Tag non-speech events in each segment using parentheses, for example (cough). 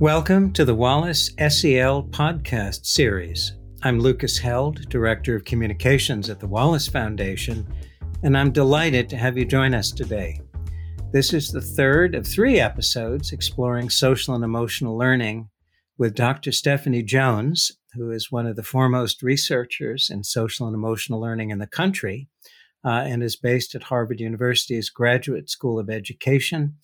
Welcome to the Wallace SEL podcast series. I'm Lucas Held, Director of Communications at the Wallace Foundation, and I'm delighted to have you join us today. This is the third of three episodes exploring social and emotional learning with Dr. Stephanie Jones, who is one of the foremost researchers in social and emotional learning in the country uh, and is based at Harvard University's Graduate School of Education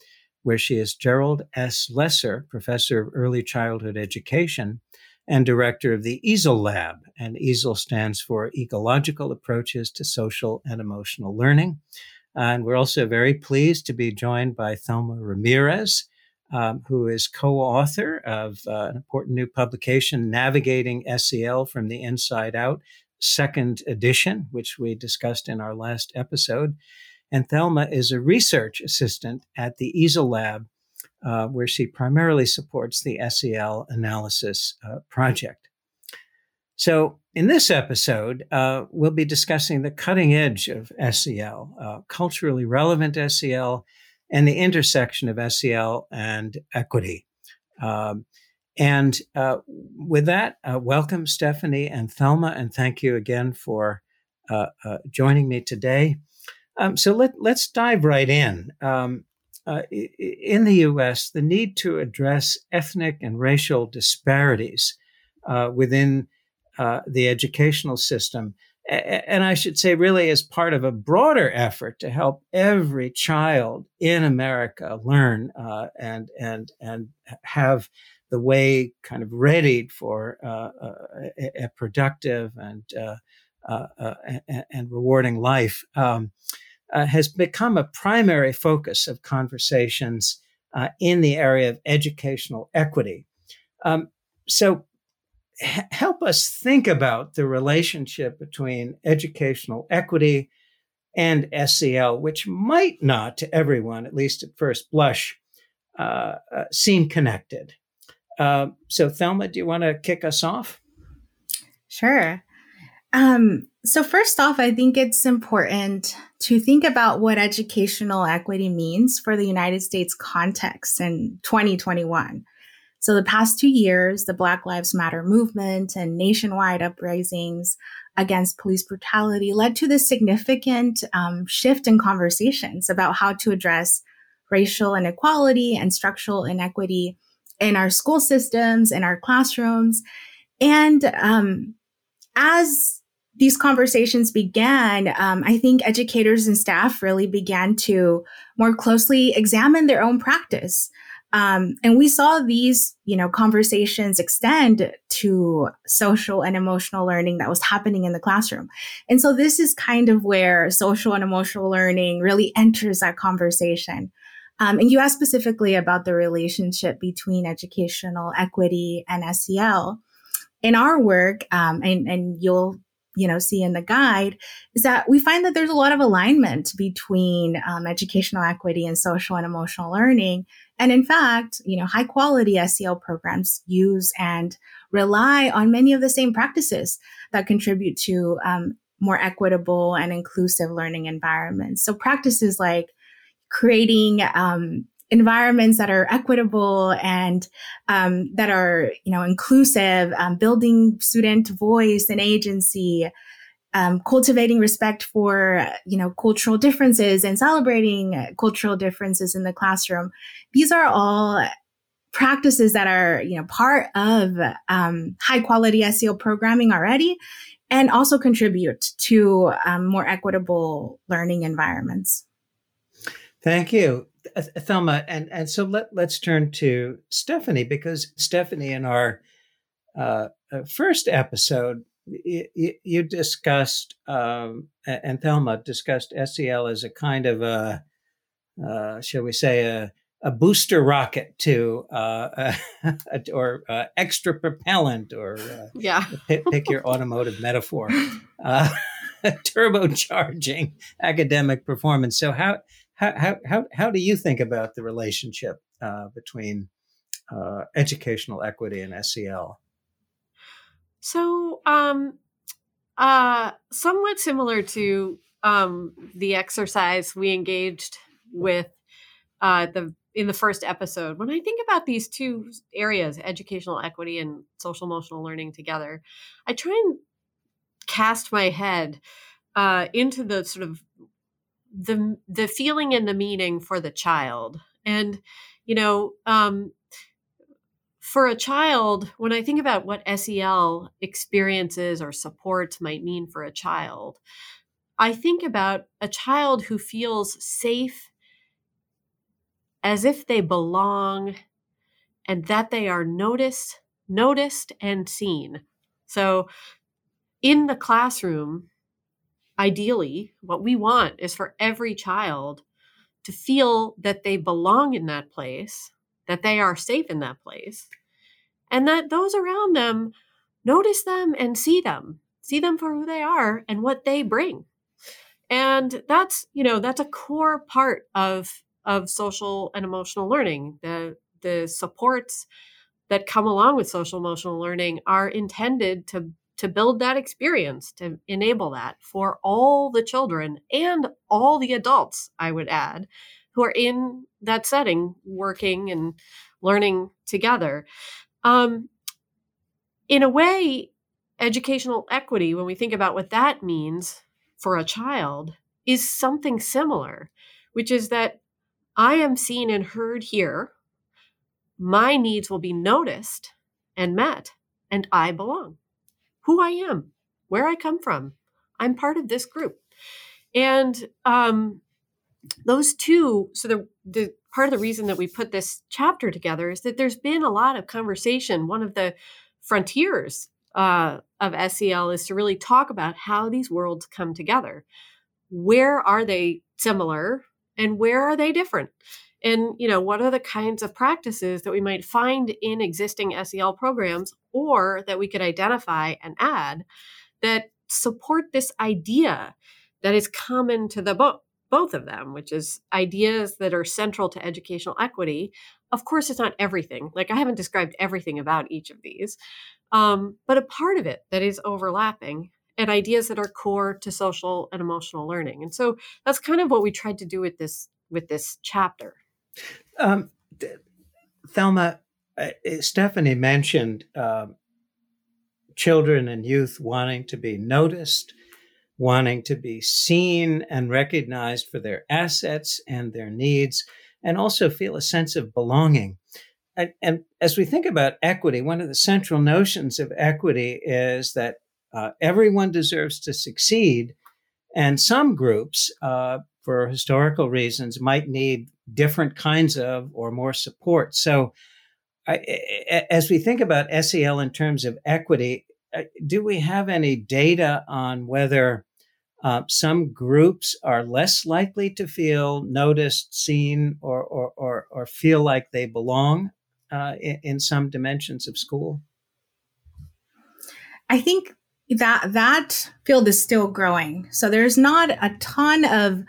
where she is Gerald S. Lesser, Professor of Early Childhood Education and Director of the EASEL Lab. And EASEL stands for Ecological Approaches to Social and Emotional Learning. And we're also very pleased to be joined by Thelma Ramirez, um, who is co author of uh, an important new publication, Navigating SEL from the Inside Out, second edition, which we discussed in our last episode. And Thelma is a research assistant at the EASEL Lab, uh, where she primarily supports the SEL analysis uh, project. So, in this episode, uh, we'll be discussing the cutting edge of SEL, uh, culturally relevant SEL, and the intersection of SEL and equity. Um, and uh, with that, uh, welcome Stephanie and Thelma, and thank you again for joining me today. Um, so let, let's dive right in. Um, uh, in the US, the need to address ethnic and racial disparities uh, within uh, the educational system, and I should say, really, as part of a broader effort to help every child in America learn uh, and and and have the way kind of readied for uh, a, a, productive and uh, and rewarding life. Um, uh, has become a primary focus of conversations uh, in the area of educational equity. Um, so, h- help us think about the relationship between educational equity and SEL, which might not to everyone, at least at first blush, uh, uh seem connected. Uh, so, Thelma, do you want to kick us off? Sure. Um, so, first off, I think it's important to think about what educational equity means for the United States context in 2021. So, the past two years, the Black Lives Matter movement and nationwide uprisings against police brutality led to this significant um, shift in conversations about how to address racial inequality and structural inequity in our school systems, in our classrooms. And um, as these conversations began, um, I think educators and staff really began to more closely examine their own practice. Um, and we saw these, you know, conversations extend to social and emotional learning that was happening in the classroom. And so this is kind of where social and emotional learning really enters that conversation. Um, and you asked specifically about the relationship between educational equity and SEL in our work, um, and, and you'll you know see in the guide is that we find that there's a lot of alignment between um, educational equity and social and emotional learning. And in fact you know high quality sel programs use and rely on many of the same practices that contribute to um, more equitable and inclusive learning environments. So practices like creating um, environments that are equitable and um, that are you know inclusive um, building student voice and agency um, cultivating respect for you know cultural differences and celebrating cultural differences in the classroom. These are all practices that are you know part of um, high quality sel programming already and also contribute to um, more equitable learning environments. Thank you Thelma, and and so let let's turn to Stephanie because Stephanie, in our uh, uh first episode, you, you discussed um, and Thelma discussed SEL as a kind of a, uh, shall we say, a, a booster rocket to uh, (laughs) or uh, extra propellant, or yeah, pick, pick, your automotive metaphor, (laughs) turbocharging academic performance. So how how, how, how, do you think about the relationship uh, between uh, educational equity and SEL? So, um, uh, somewhat similar to um, the exercise we engaged with uh, the in the first episode, when I think about these two areas, educational equity and social emotional learning together, I try and cast my head uh, into the sort of the the feeling and the meaning for the child, and you know, um, for a child, when I think about what SEL experiences or supports might mean for a child, I think about a child who feels safe as if they belong and that they are noticed, noticed and seen. So in the classroom, ideally, what we want is for every child to feel that they belong in that place that they are safe in that place and that those around them notice them and see them see them for who they are and what they bring. And that's you know that's a core part of of social and emotional learning. The the supports that come along with social emotional learning are intended to to build that experience to enable that for all the children and all the adults i would add who are in that setting working and learning together. Um, in a way, educational equity, when we think about what that means for a child, is something similar, which is that I am seen and heard here. My needs will be noticed and met, and I belong. Who I am, where I come from, I'm part of this group. And um, those two so the, the part of the reason that we put this chapter together is that there's been a lot of conversation. One of the frontiers uh, of sel is to really talk about how these worlds come together. Where are they similar and where are they different and you know what are the kinds of practices that we might find in existing sel programs or that we could identify and add that support this idea that is common to the book both of them, which is ideas that are central to educational equity. Of course, it's not everything. Like, I haven't described everything about each of these, um, but a part of it that is overlapping and ideas that are core to social and emotional learning. And so that's kind of what we tried to do with this with this chapter. Um, Thelma, uh, Stephanie mentioned uh, children and youth wanting to be noticed wanting to be seen and recognized for their assets and their needs, and also feel a sense of belonging. And, and as we think about equity, one of the central notions of equity is that uh, everyone deserves to succeed, and some groups, uh, for historical reasons, might need different kinds of or more support. So, I, as we think about SEL in terms of equity, uh, do we have any data on whether uh, some groups are less likely to feel noticed, seen, or or or, or feel like they belong uh, in, in some dimensions of school? I think that that field is still growing. So there's not a ton of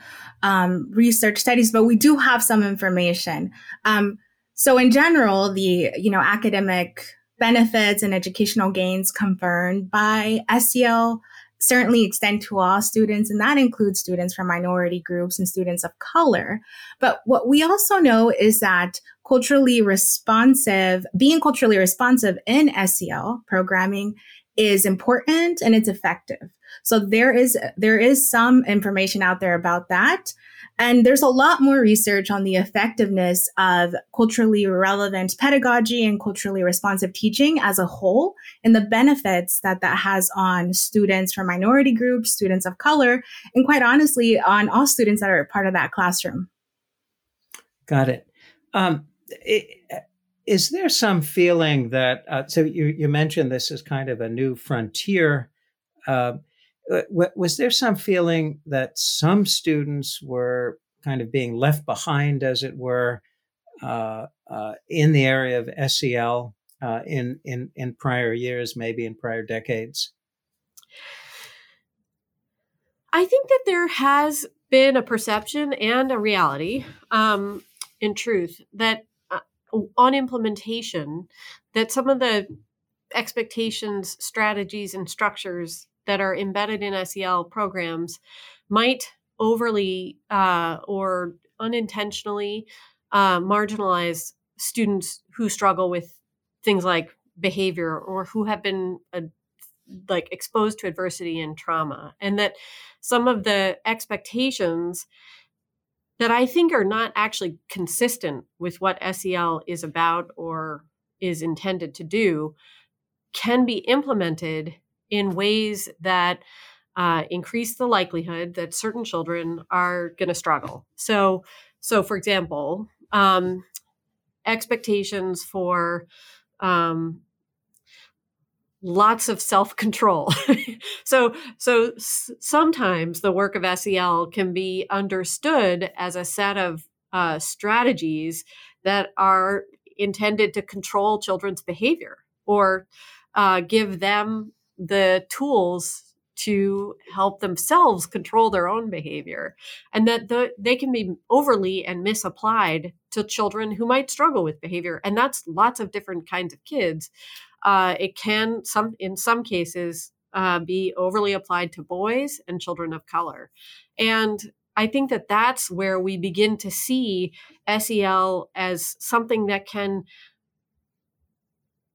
um, research studies, but we do have some information. Um, so in general, the you know academic benefits and educational gains confirmed by SEL certainly extend to all students, and that includes students from minority groups and students of color. But what we also know is that culturally responsive, being culturally responsive in SEL programming is important and it's effective. So there is there is some information out there about that. And there's a lot more research on the effectiveness of culturally relevant pedagogy and culturally responsive teaching as a whole and the benefits that that has on students from minority groups, students of color, and quite honestly, on all students that are part of that classroom. Got it. Um, it is there some feeling that, uh, so you, you mentioned this is kind of a new frontier. Uh, was there some feeling that some students were kind of being left behind, as it were, uh, uh, in the area of SEL uh, in in in prior years, maybe in prior decades? I think that there has been a perception and a reality, um, in truth, that uh, on implementation, that some of the expectations, strategies, and structures that are embedded in SEL programs might overly uh, or unintentionally uh, marginalize students who struggle with things like behavior or who have been uh, like exposed to adversity and trauma. And that some of the expectations that I think are not actually consistent with what SEL is about or is intended to do can be implemented in ways that uh, increase the likelihood that certain children are going to struggle. So, so for example, um, expectations for um, lots of self-control. (laughs) so so s- sometimes the work of SEL can be understood as a set of uh, strategies that are intended to control children's behavior or uh, give them the tools to help themselves control their own behavior and that the, they can be overly and misapplied to children who might struggle with behavior and that's lots of different kinds of kids. Uh, it can some in some cases uh, be overly applied to boys and children of color. And i think that that's where we begin to see sel as something that can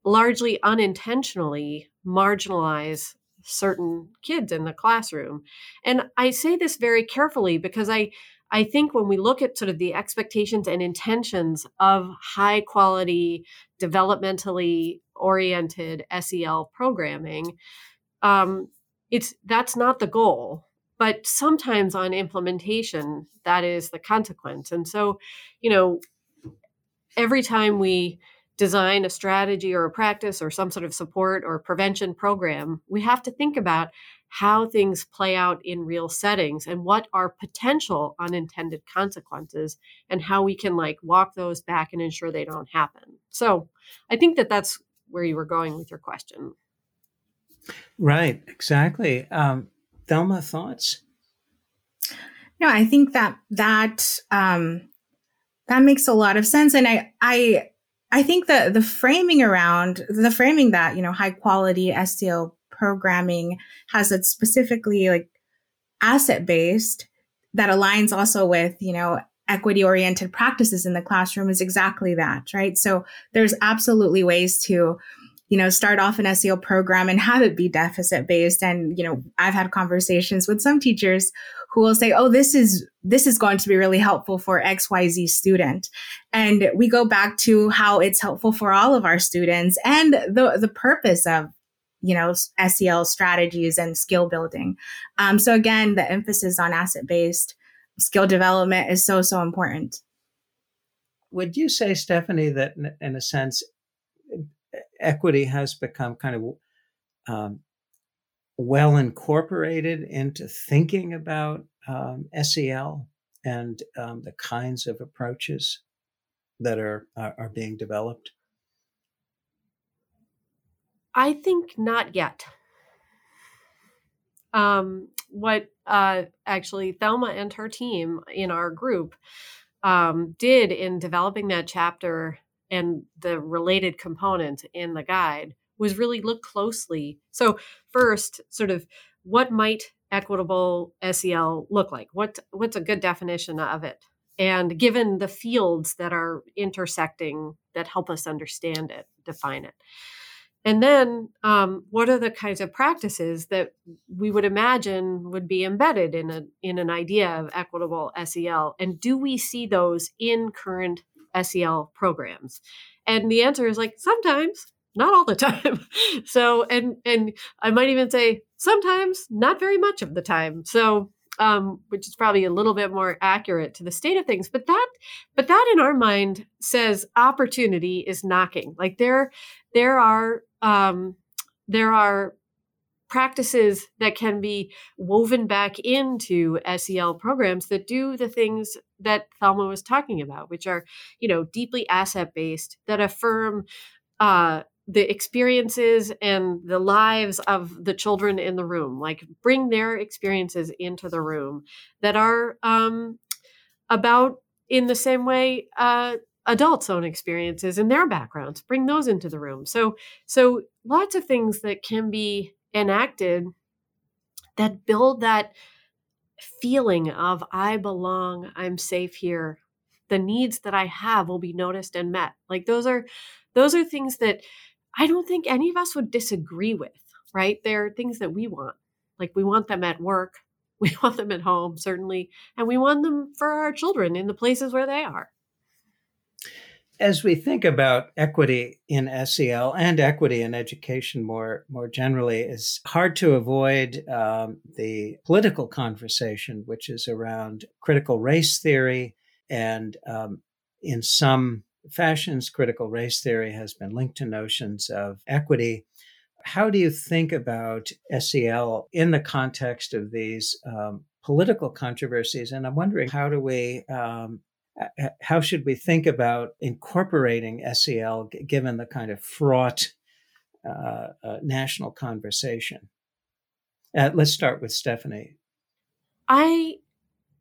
largely unintentionally marginalize certain kids in the classroom. And I say this very carefully because I I think when we look at sort of the expectations and intentions of high quality, developmentally oriented SEL programming, um, it's that's not the goal. But sometimes on implementation, that is the consequence. And so, you know, every time we design a strategy or a practice or some sort of support or prevention program, we have to think about how things play out in real settings and what are potential unintended consequences and how we can like walk those back and ensure they don't happen. So, I think that that's where you were going with your question. Right, exactly. Um, Thelma, thoughts? No, I think that that um, that makes a lot of sense, and I I I think the the framing around the framing that you know high quality SEL programming has it specifically like asset based that aligns also with you know equity oriented practices in the classroom is exactly that right? So there's absolutely ways to you know start off an SEL program and have it be deficit based and you know I've had conversations with some teachers who will say, Oh, this is, this is going to be really helpful for XYZ student. And we go back to how it's helpful for all of our students and the, the purpose of, you know, SEL strategies and skill building. Um, so again, the emphasis on asset based skill development is so, so important. Would you say, Stephanie, that in, a sense, equity has become kind of um, well incorporated into thinking about um, SEL and um, the kinds of approaches that are, are, are being developed? I think not yet. Um, what uh, actually Thelma and her team in our group um, did in developing that chapter and the related component in the guide was really look closely. So, first, sort of what might equitable SEL look like? What what's a good definition of it? And given the fields that are intersecting that help us understand it, define it. And then, um, what are the kinds of practices that we would imagine would be embedded in a in an idea of equitable SEL? And do we see those in current SEL programs? And the answer is like sometimes not all the (laughs) time. so, and and I might even say sometimes not very much of the time. So, um, which is probably a little bit more accurate to the state of things. But that, but that in our mind says opportunity is knocking. Like there, there are um, there are practices that can be woven back into SEL programs that do the things that Thelma was talking about, which are, you know, deeply asset based, that affirm uh, the experiences and the lives of the children in the room like bring their experiences into the room that are um, about in the same way uh, adults own experiences and their backgrounds. Bring those into the room. So so lots of things that can be enacted that build that feeling of i belong i'm safe here. The needs that I have will be noticed and met. Like those are those are things that I don't think any of us would disagree with, right? There are things that we want. Like we want them at work, (laughs) we want them at home, certainly, and we want them for our children in the places where they are. As we think about equity in SEL and equity in education more, more generally, it's hard to avoid um, the political conversation, which is around critical race theory. And um, in some fashions, critical race theory has been linked to notions of equity. How do you think about SEL in the context of these um, political controversies? And I'm wondering, how do we, um, how should we think about incorporating SEL given the kind of fraught uh, uh, national conversation? Uh, let's start with Stephanie. I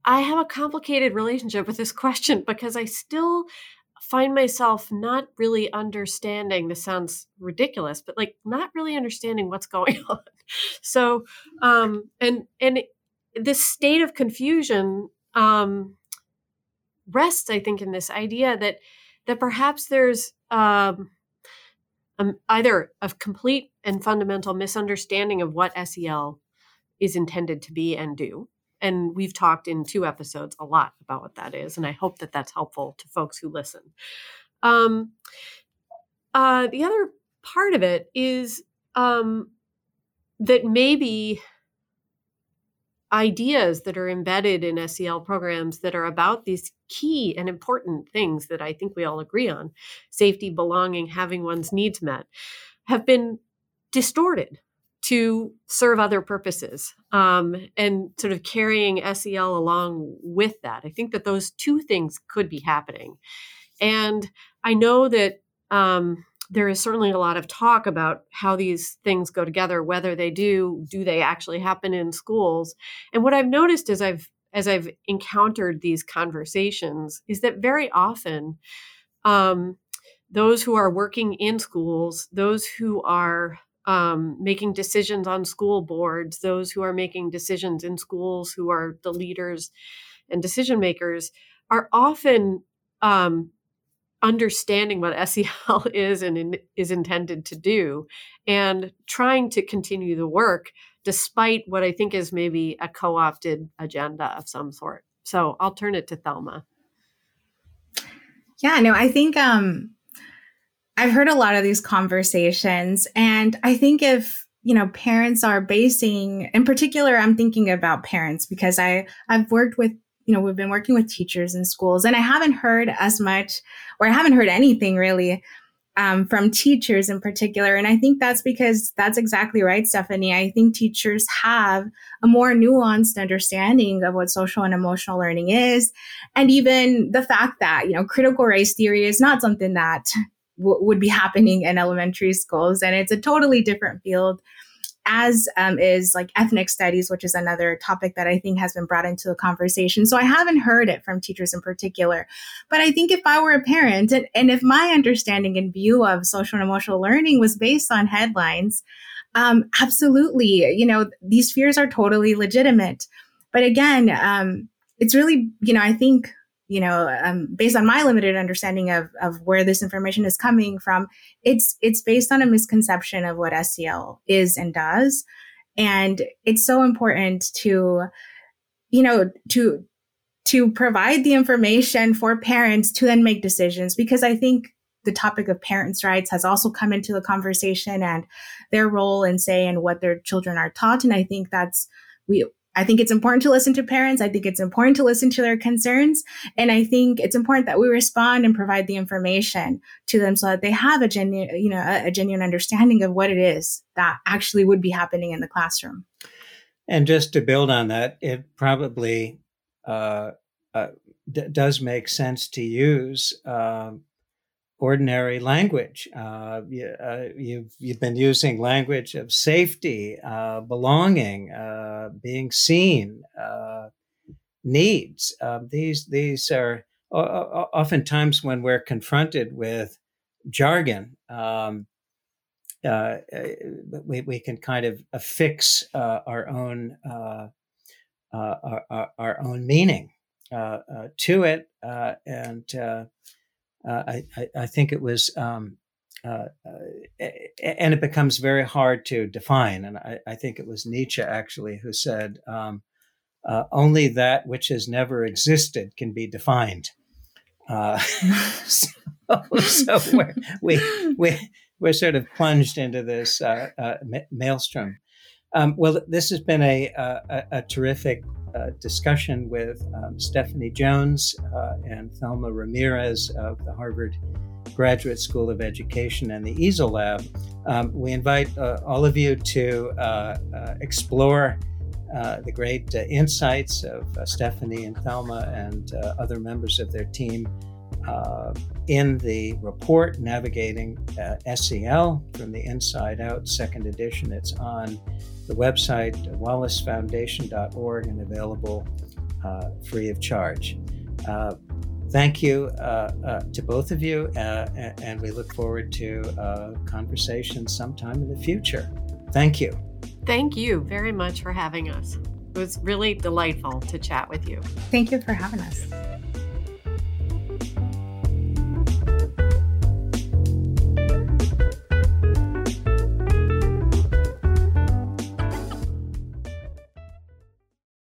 I have a complicated relationship with this question because I still find myself not really understanding this sounds ridiculous but like not really understanding what's going (laughs) on. So um and and this state of confusion um rests i think in this idea that that perhaps there's um, um either a complete and fundamental misunderstanding of what sel is intended to be and do and we've talked in two episodes a lot about what that is and i hope that that's helpful to folks who listen. Um, uh, the other part of it is um, that maybe ideas that are embedded in SEL programs that are about these key and important things that I think we all agree on safety, belonging, having one's needs met have been distorted to serve other purposes um, and sort of carrying SEL along with that. I think that those two things could be happening. And I know that um, there is certainly a lot of talk about how these things go together, whether they do, do they actually happen in schools? And what I've noticed as I've as I've encountered these conversations is that very often um, those who are working in schools, those who are um, making decisions on school boards, those who are making decisions in schools, who are the leaders and decision makers, are often um, understanding what SEL (laughs) is and in, is intended to do, and trying to continue the work despite what I think is maybe a co-opted agenda of some sort. So I'll turn it to Thelma. Yeah, no, I think um, I've heard a lot of these conversations, and I think if you know parents are basing, in particular, I'm thinking about parents because I I've worked with you know we've been working with teachers in schools, and I haven't heard as much, or I haven't heard anything really um, from teachers in particular. And I think that's because that's exactly right, Stephanie. I think teachers have a more nuanced understanding of what social and emotional learning is. And even the fact that, you know, critical race theory is not something that w- would be happening in elementary schools. And it's a totally different field, as um, is like ethnic studies, which is another topic that I think has been brought into the conversation. So I haven't heard it from teachers in particular. But I think if I were a parent and, and if my understanding and view of social and emotional learning was based on headlines, um, absolutely, you know, these fears are totally legitimate. But again, um, it's really, you know, I think you know, um, based on my limited understanding of, of where this information is coming from, it's it's based on a misconception of what SEL is and does, and it's so important to, you know, to to provide the information for parents to then make decisions because I think the topic of parents' rights has also come into the conversation and their role and say in what their children are taught, and I think that's we I think it's important to listen to parents. I think it's important to listen to their concerns. And I think it's important that we respond and provide the information to them so that they have a genuine, you know, a, a genuine understanding of what it is that actually would be happening in the classroom. And just to build on that, it probably uh, uh, d- does make sense to use um, ordinary language. Uh, you, uh, you've you've been using language of safety, uh, belonging, uh, being seen, uh, needs. Um, these these are oftentimes when we're confronted with jargon. Um, uh, we, we can kind of affix our own our, our, own meaning to it, and I, I, think it was. Um, uh, uh, and it becomes very hard to define. And I, I think it was Nietzsche actually who said, um, uh, "Only that which has never existed can be defined." Uh, (laughs) so, so we're, we we we're sort of plunged into this uh, uh, maelstrom. Um, well, this has been a a, a terrific discussion with um, Stephanie Jones and Thelma Ramirez of the Harvard Graduate School of Education and the EASEL Lab. Um, we invite uh, all of you to uh, uh, explore uh, the great uh, insights of uh, Stephanie and Thelma and other members of their team in the report Navigating SEL from the Inside Out, second edition. It's on the website wallacefoundation.org and available free of charge thank you uh, uh, to both of you, uh, and we look forward to uh, conversations sometime in the future. Thank you. Thank you very much for having us. It was really delightful to chat with you. Thank you for having us.